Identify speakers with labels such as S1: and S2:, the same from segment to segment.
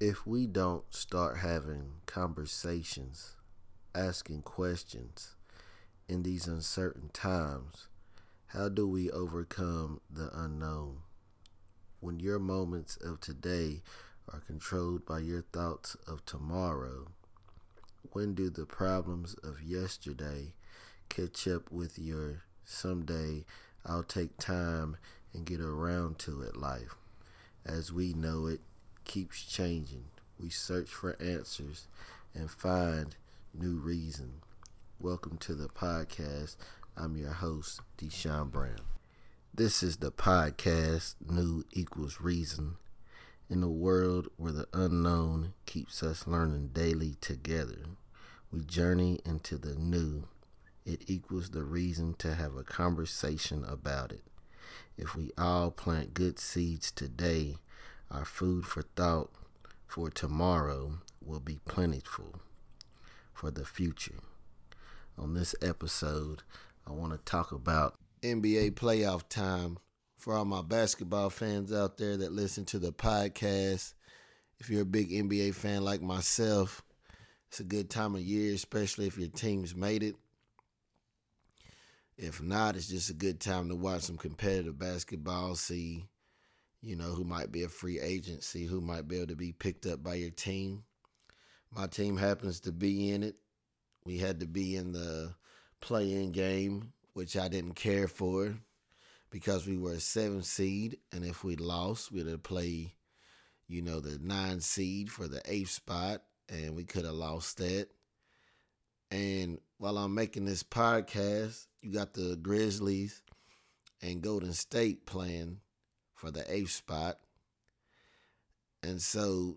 S1: if we don't start having conversations, asking questions in these uncertain times, how do we overcome the unknown? When your moments of today are controlled by your thoughts of tomorrow, when do the problems of yesterday catch up with your someday I'll take time and get around to it life? As we know it, keeps changing. We search for answers and find new reason. Welcome to the podcast. I'm your host, Deshaun Brown. This is the podcast, New Equals Reason. In a world where the unknown keeps us learning daily together, we journey into the new. It equals the reason to have a conversation about it. If we all plant good seeds today, our food for thought for tomorrow will be plentiful for the future. On this episode, I want to talk about NBA playoff time for all my basketball fans out there that listen to the podcast. If you're a big NBA fan like myself, it's a good time of year, especially if your team's made it. If not, it's just a good time to watch some competitive basketball, see you know, who might be a free agency, who might be able to be picked up by your team. My team happens to be in it. We had to be in the play in game, which I didn't care for because we were a seven seed. And if we lost, we'd have played, you know, the nine seed for the eighth spot. And we could have lost that. And while I'm making this podcast, you got the Grizzlies and Golden State playing for the eighth spot. And so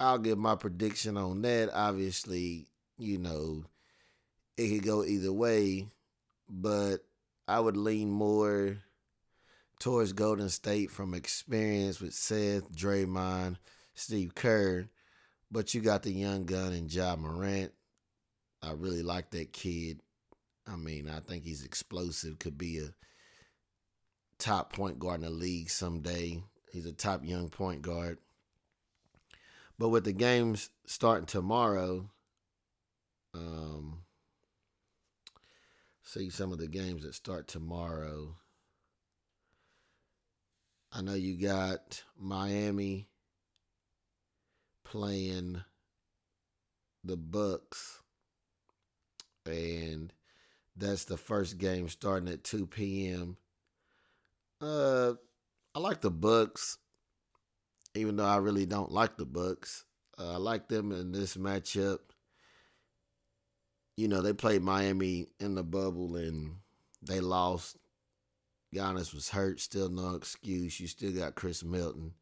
S1: I'll give my prediction on that. Obviously, you know, it could go either way, but I would lean more towards Golden State from experience with Steph, Draymond, Steve Kerr. But you got the young gun and Ja Morant. I really like that kid. I mean, I think he's explosive, could be a top point guard in the league someday. He's a top young point guard. But with the games starting tomorrow, um, see some of the games that start tomorrow. I know you got Miami playing the Bucks, and that's the first game starting at 2 p.m. Uh, I like the Bucks, even though I really don't like the Bucks. Uh, I like them in this matchup. You know, they played Miami in the bubble and they lost. Giannis was hurt, still no excuse. You still got Khris Middleton.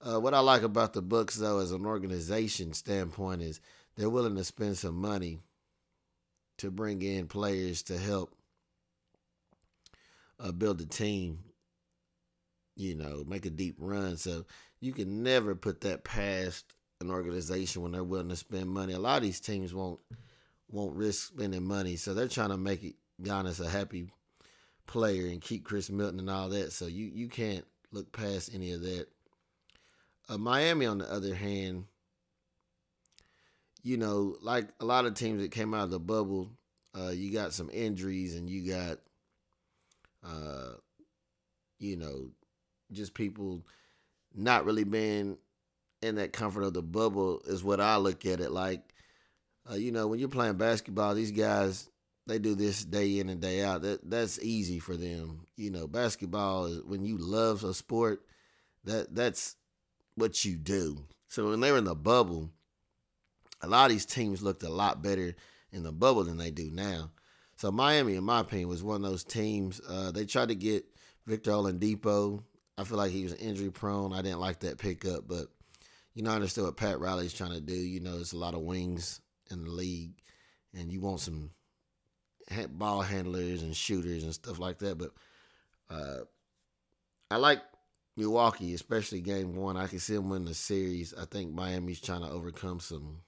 S1: Uh, what I like about the Bucks, though, as an organization standpoint, is they're willing to spend some money to bring in players to help uh, build a team you know, make a deep run. So you can never put that past an organization when they're willing to spend money. A lot of these teams won't won't risk spending money, so they're trying to make it Giannis a happy player and keep Chris Milton and all that. So you you can't look past any of that. Uh, Miami, on the other hand, you know, like a lot of teams that came out of the bubble, uh, you got some injuries and you got, uh, you know, just people not really being in that comfort of the bubble is what I look at it like. Uh, you know, when you're playing basketball, these guys they do this day in and day out. That that's easy for them. You know, basketball is when you love a sport, that that's what you do. So when they were in the bubble, a lot of these teams looked a lot better in the bubble than they do now. So Miami, in my opinion, was one of those teams. Uh, they tried to get Victor Oladipo I feel like he was injury prone. I didn't like that pickup, but you know, I understand what Pat Riley's trying to do. You know, there's a lot of wings in the league, and you want some ball handlers and shooters and stuff like that. But uh, I like Milwaukee, especially game one. I can see them win the series. I think Miami's trying to overcome some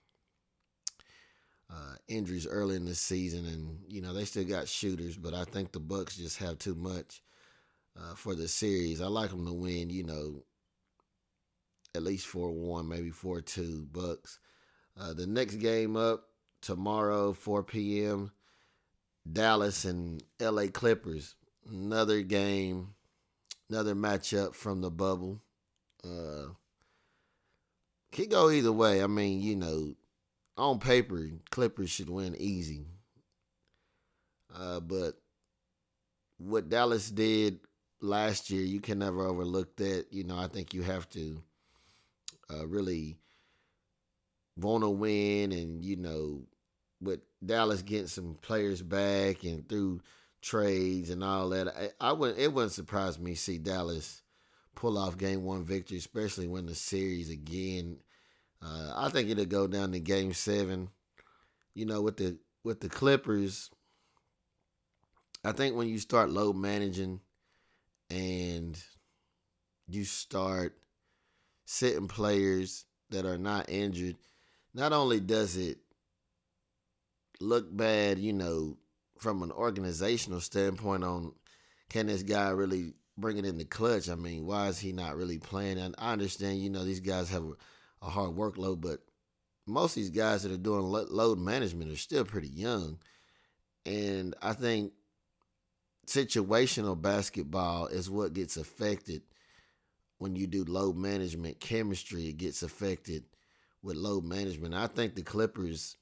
S1: uh, injuries early in the season, and you know they still got shooters, but I think the Bucks just have too much uh, for the series. I like them to win, you know, at least four one, maybe four two Bucks. Uh, the next game up tomorrow, 4 p.m. Dallas and LA Clippers. Another game, another matchup from the bubble. Uh, could go either way. I mean, you know, on paper, Clippers should win easy. Uh, but what Dallas did last year, you can never overlook that. You know, I think you have to uh, really want to win, and you know, with Dallas getting some players back and through trades and all that, I, I wouldn't. It wouldn't surprise me to see Dallas pull off game one victory, especially when the series again. Uh, I think it'll go down to game seven. You know, with the with the Clippers, I think when you start load managing and you start sitting players that are not injured, not only does it look bad, you know, from an organizational standpoint on can this guy really bring it in the clutch? I mean, why is he not really playing? And I understand, you know, these guys have a, hard workload, but most of these guys that are doing load management are still pretty young. And I think situational basketball is what gets affected when you do load management. Chemistry it gets affected with load management. I think the Clippers,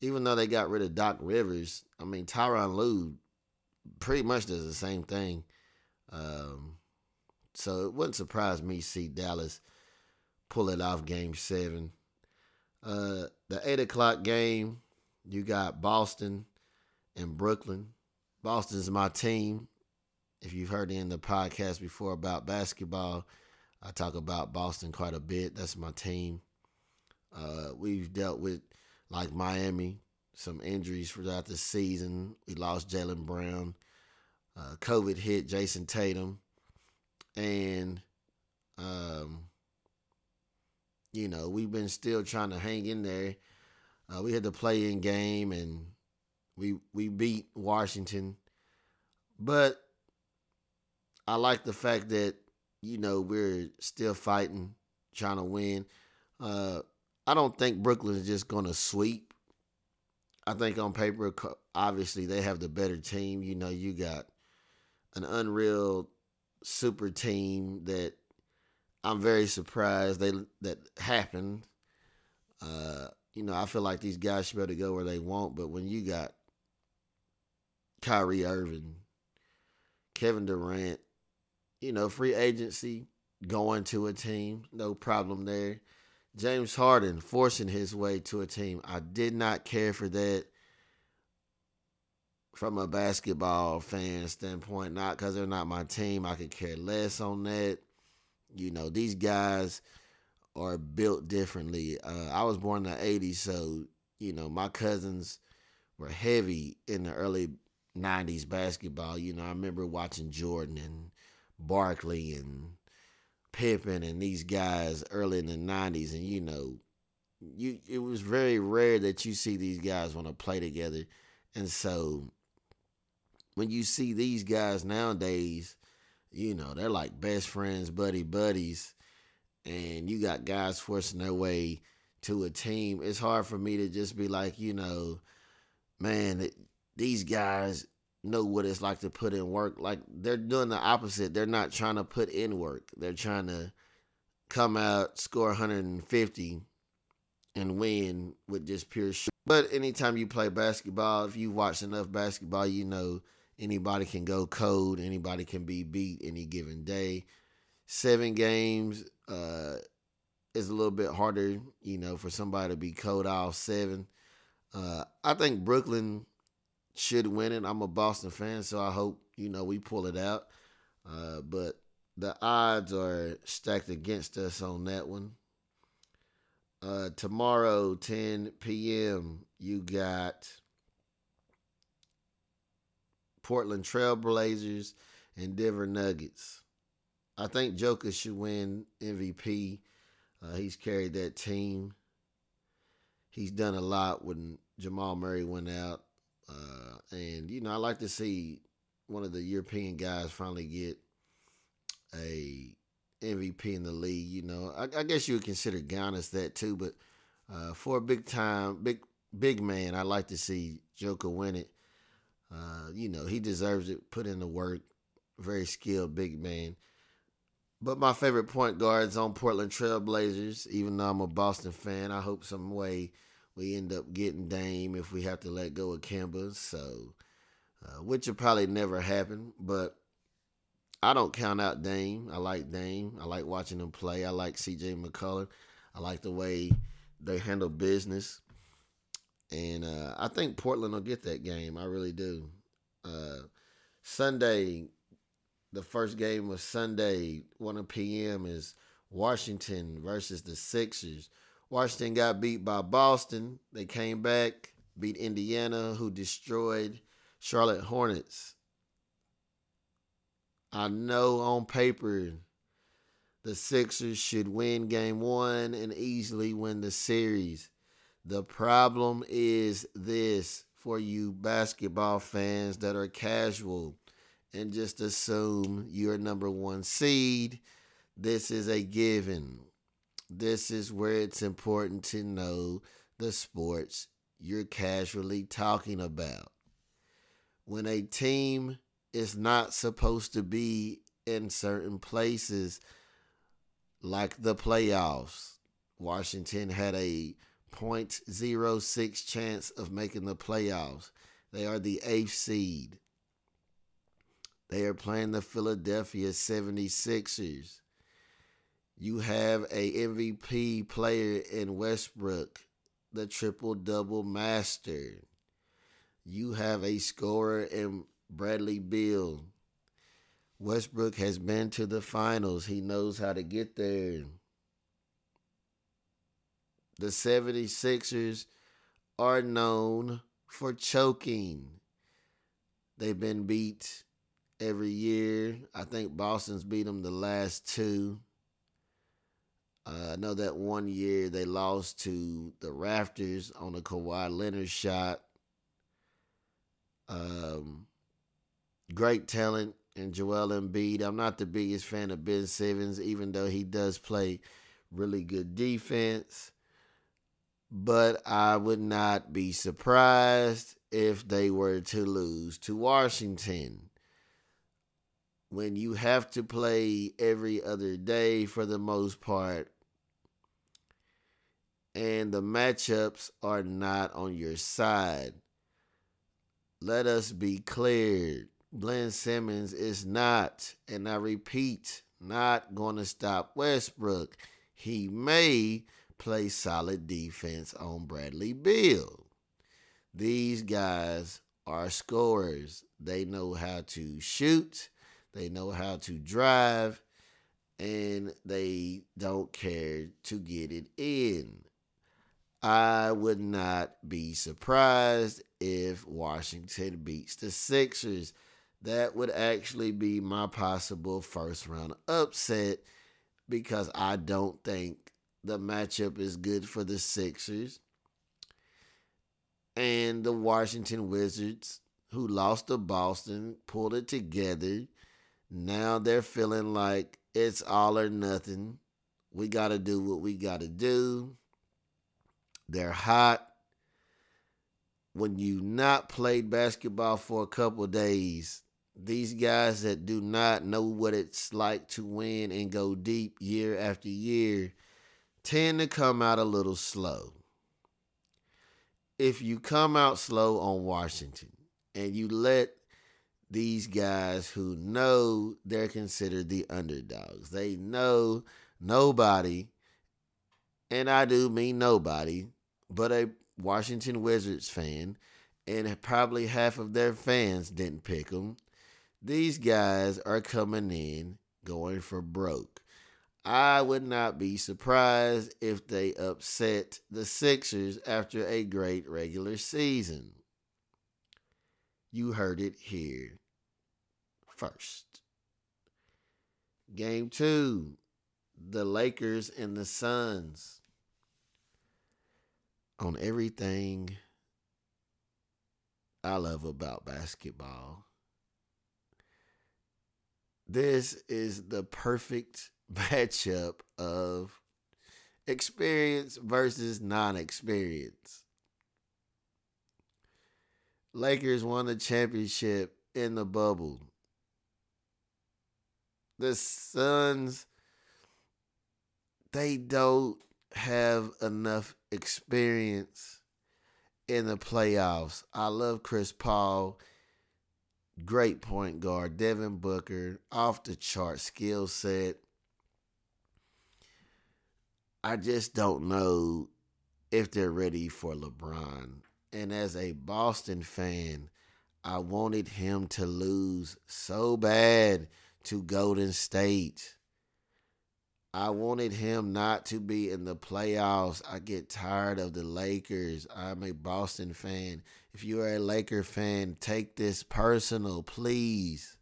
S1: even though they got rid of Doc Rivers, I mean Tyronn Lue pretty much does the same thing. Um, so it wouldn't surprise me to see Dallas pull it off game seven. Uh, the eight o'clock game, you got Boston and Brooklyn. Boston's my team. If you've heard in the podcast before about basketball, I talk about Boston quite a bit. That's my team. Uh, we've dealt with like Miami, some injuries throughout the season. We lost Jaylen Brown. Uh, COVID hit Jayson Tatum, and um, you know we've been still trying to hang in there. Uh, we had the play in game, and we we beat Washington, but I like the fact that you know we're still fighting, trying to win. Uh, I don't think Brooklyn is just to sweep. I think on paper, obviously they have the better team. You know, you got an unreal super team that I'm very surprised they that happened. Uh, you know, I feel like these guys should be able to go where they want, but when you got Kyrie Irving, Kevin Durant, you know, free agency going to a team, no problem there. James Harden forcing his way to a team. I did not care for that from a basketball fan standpoint, not because they're not my team. I could care less on that. You know, these guys are built differently. Uh, I was born in the 80s, so, you know, my cousins were heavy in the early 90s basketball. You know, I remember watching Jordan and Barkley and Pippen and these guys early in the 90s. And, you know, you it was very rare that you see these guys want to play together. And so when you see these guys nowadays, you know, they're like best friends, buddy buddies, and you got guys forcing their way to a team. It's hard for me to just be like, you know, man, these guys know what it's like to put in work. Like they're doing the opposite. They're not trying to put in work. They're trying to come out, score 150, and win with just pure shit. But anytime you play basketball, if you watch enough basketball, you know anybody can go cold, Anybody can be beat any given day. Seven games uh, is a little bit harder, you know, for somebody to be cold all seven. Uh, I think Brooklyn should win it. I'm a Boston fan, so I hope you know we pull it out. Uh, but the odds are stacked against us on that one. Uh, tomorrow, 10 p.m., you got Portland Trailblazers and Denver Nuggets. I think Joker should win MVP. Uh, he's carried that team. He's done a lot when Jamal Murray went out. Uh, and you know, I like to see one of the European guys finally get a MVP in the league. You know, I, I guess you would consider Giannis that too, but uh, for a big time, big big man, I like to see Joker win it. Uh, you know, he deserves it. Put in the work. Very skilled big man. But my favorite point guards on Portland Trailblazers. Even though I'm a Boston fan, I hope some way we end up getting Dame if we have to let go of Kemba. So, uh, which will probably never happen. But I don't count out Dame. I like Dame. I like watching him play. I like C.J. McCollum. I like the way they handle business. And uh, I think Portland will get that game. I really do. Uh, Sunday, the first game of Sunday, 1 p.m. is Washington versus the Sixers. Washington got beat by Boston. They came back, beat Indiana, who destroyed Charlotte Hornets. I know on paper the Sixers should win game one and easily win the series. The problem is this for you basketball fans that are casual and just assume you're number one seed. This is a given. This is where it's important to know the sports you're casually talking about. When a team is not supposed to be in certain places, like the playoffs, Washington had a 0.06 chance of making the playoffs. They are the eighth seed. They are playing the Philadelphia 76ers. You have a MVP player in Westbrook, the triple double master. You have a scorer in Bradley Beal. Westbrook has been to the finals. He knows how to get there. The 76ers are known for choking. They've been beat every year. I think Boston's beat them the last two. Uh, I know that one year they lost to the Raptors on a Kawhi Leonard shot. Um, great talent in Joel Embiid. I'm not the biggest fan of Ben Simmons, even though he does play really good defense. But I would not be surprised if they were to lose to Washington. When you have to play every other day for the most part, and the matchups are not on your side. Let us be clear. Ben Simmons is not, and I repeat, not going to stop Westbrook. He may play solid defense on Bradley Beal. These guys are scorers. They know how to shoot, they know how to drive, and they don't care to get it in. I would not be surprised if Washington beats the Sixers. That would actually be my possible first round upset because I don't think the matchup is good for the Sixers. And the Washington Wizards, who lost to Boston, pulled it together. Now they're feeling like it's all or nothing. We got to do what we got to do. They're hot. When you not played basketball for a couple days, these guys that do not know what it's like to win and go deep year after year tend to come out a little slow. If you come out slow on Washington and you let these guys who know they're considered the underdogs, they know nobody, and I do mean nobody, but a Washington Wizards fan, and probably half of their fans didn't pick them. These guys are coming in going for broke. I would not be surprised if they upset the Sixers after a great regular season. You heard it here first. Game two, the Lakers and the Suns on everything I love about basketball. This is the perfect matchup of experience versus non experience. Lakers won the championship in the bubble. The Suns, they don't have enough experience in the playoffs. I love Chris Paul, great point guard. Devin Booker, off the chart skill set. I just don't know if they're ready for LeBron. And as a Boston fan, I wanted him to lose so bad to Golden State. I wanted him not to be in the playoffs. I get tired of the Lakers. I'm a Boston fan. If you are a Laker fan, take this personal, please.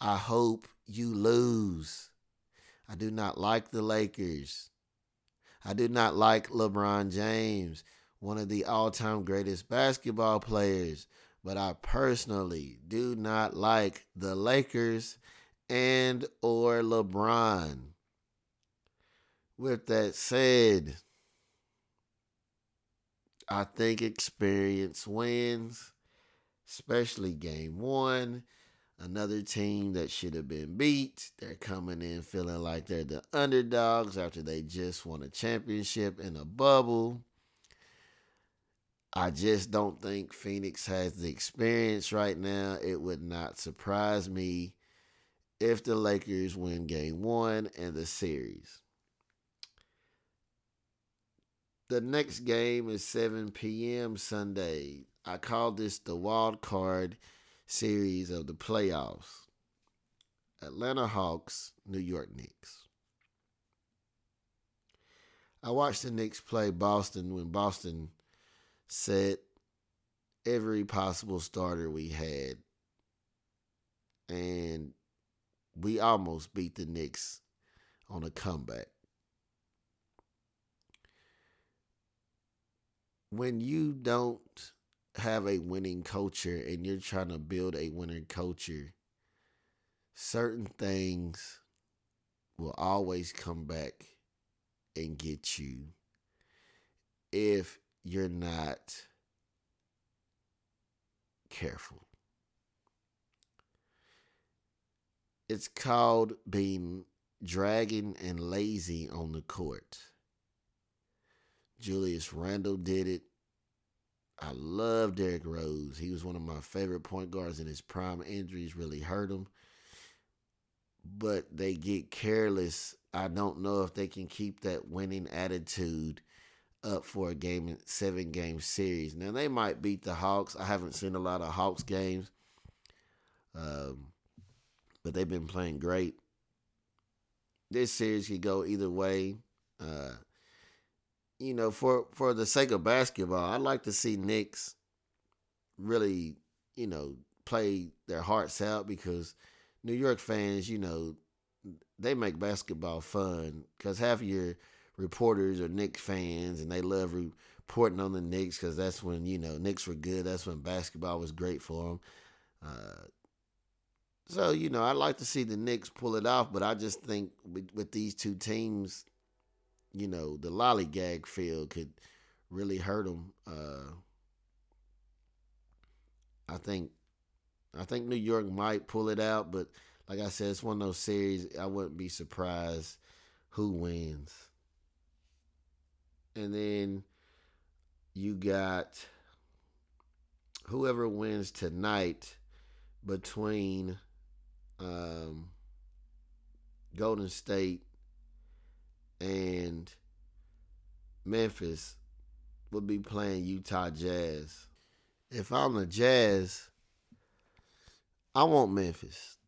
S1: I hope you lose. I do not like the Lakers. I do not like LeBron James, one of the all time greatest basketball players, but I personally do not like the Lakers and or LeBron. With that said, I think experience wins, especially game one. Another team that should have been beat. They're coming in feeling like they're the underdogs after they just won a championship in a bubble. I just don't think Phoenix has the experience right now. It would not surprise me if the Lakers win game one and the series. The next game is 7 p.m. Sunday. I call this the wild card series of the playoffs. Atlanta Hawks, New York Knicks. I watched the Knicks play Boston when Boston set every possible starter we had. And we almost beat the Knicks on a comeback. When you don't have a winning culture and you're trying to build a winning culture, certain things will always come back and get you if you're not careful. It's called being dragging and lazy on the court. Julius Randle did it. I love Derrick Rose. He was one of my favorite point guards in his prime. Injuries really hurt him. But they get careless. I don't know if they can keep that winning attitude up for a game seven game series. Now they might beat the Hawks. I haven't seen a lot of Hawks games. Um, but they've been playing great. This series could go either way. Uh, you know, for for the sake of basketball, I'd like to see Knicks really, you know, play their hearts out because New York fans, you know, they make basketball fun because half of your reporters are Knicks fans and they love reporting on the Knicks because that's when you know Knicks were good. That's when basketball was great for them. Uh, so you know, I'd like to see the Knicks pull it off, but I just think with, with these two teams, you know, the lollygag field could really hurt them. Uh, I think, I think New York might pull it out, but like I said, it's one of those series. I wouldn't be surprised who wins. And then you got whoever wins tonight between um, Golden State and Memphis would be playing Utah Jazz. If I'm the Jazz, I want Memphis.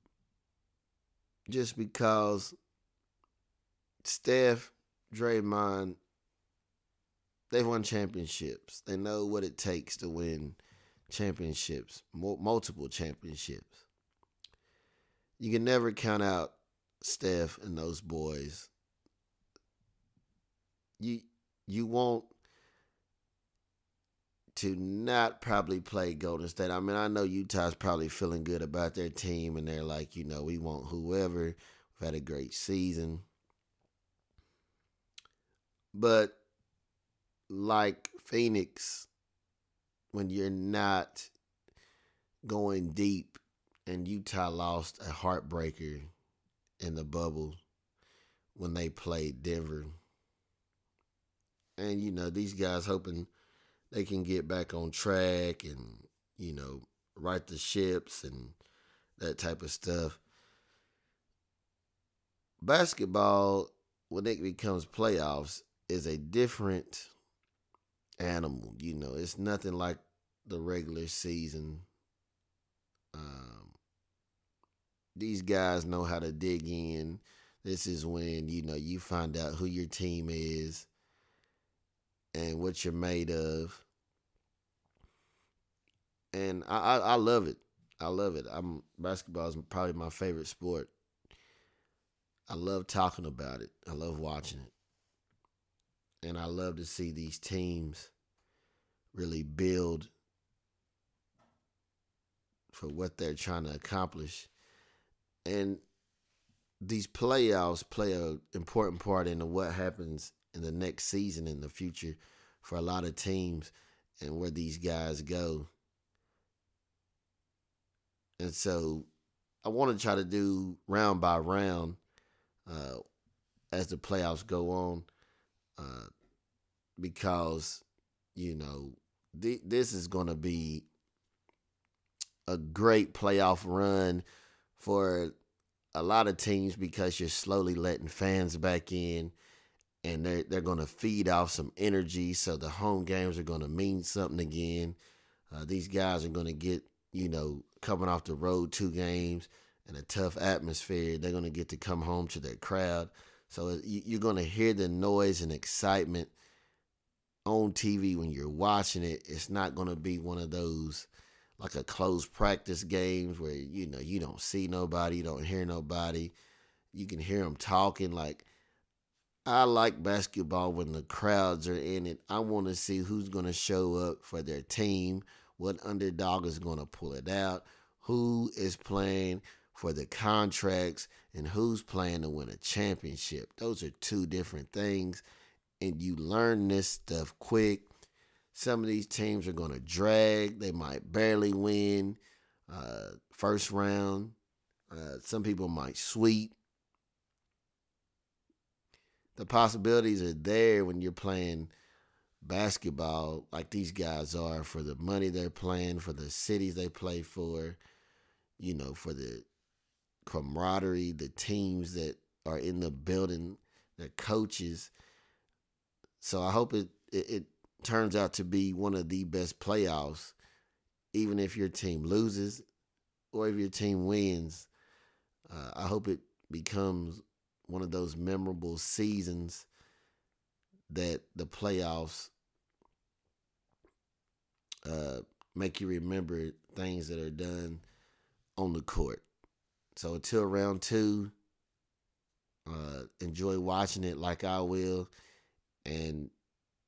S1: Just because Steph, Draymond, they've won championships. They know what it takes to win championships, multiple championships. You can never count out Steph and those boys you you want to not probably play Golden State. I mean, I know Utah's probably feeling good about their team, and they're like, you know, we want whoever. We've had a great season. But like Phoenix, when you're not going deep and Utah lost a heartbreaker in the bubble when they played Denver. And, you know, these guys hoping they can get back on track and, you know, right the ships and that type of stuff. Basketball, when it becomes playoffs, is a different animal. You know, it's nothing like the regular season. Um, these guys know how to dig in. This is when you know you find out who your team is and what you're made of. And I, I, I love it. I love it. I'm basketball is probably my favorite sport. I love talking about it. I love watching it. And I love to see these teams really build for what they're trying to accomplish. And these playoffs play an important part in what happens in the next season in the future for a lot of teams and where these guys go. And so I want to try to do round by round uh, as the playoffs go on uh, because, you know, th- this is going to be a great playoff run for a lot of teams because you're slowly letting fans back in and they're, they're going to feed off some energy. So the home games are going to mean something again. Uh, these guys are going to get, you know, coming off the road two games and a tough atmosphere. They're going to get to come home to their crowd. So you're going to hear the noise and excitement on TV when you're watching it. It's not going to be one of those like a closed practice games where you know you don't see nobody, you don't hear nobody. You can hear them talking like I like basketball when the crowds are in it. I want to see who's going to show up for their team, what underdog is going to pull it out, who is playing for the contracts, and who's playing to win a championship. Those are two different things. And you learn this stuff quick some of these teams are going to drag. They might barely win uh, first round. Uh, some people might sweep. The possibilities are there when you're playing basketball like these guys are for the money they're playing, for the cities they play for, you know, for the camaraderie, the teams that are in the building, the coaches. So I hope it, it, it turns out to be one of the best playoffs, even if your team loses or if your team wins. Uh, I hope it becomes one of those memorable seasons that the playoffs uh, make you remember things that are done on the court. So until round two, uh, enjoy watching it like I will, and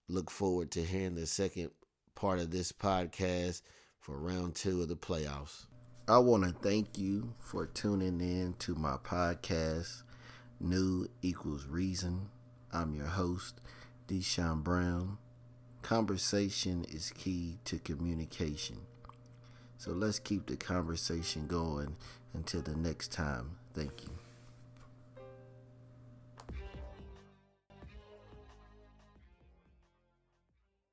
S1: look forward to hearing the second part of this podcast for round two of the playoffs. I want to thank you for tuning in to my podcast, New Equals Reason. I'm your host, Deshaun Brown. Conversation is key to communication. So let's keep the conversation going until the next time. Thank you.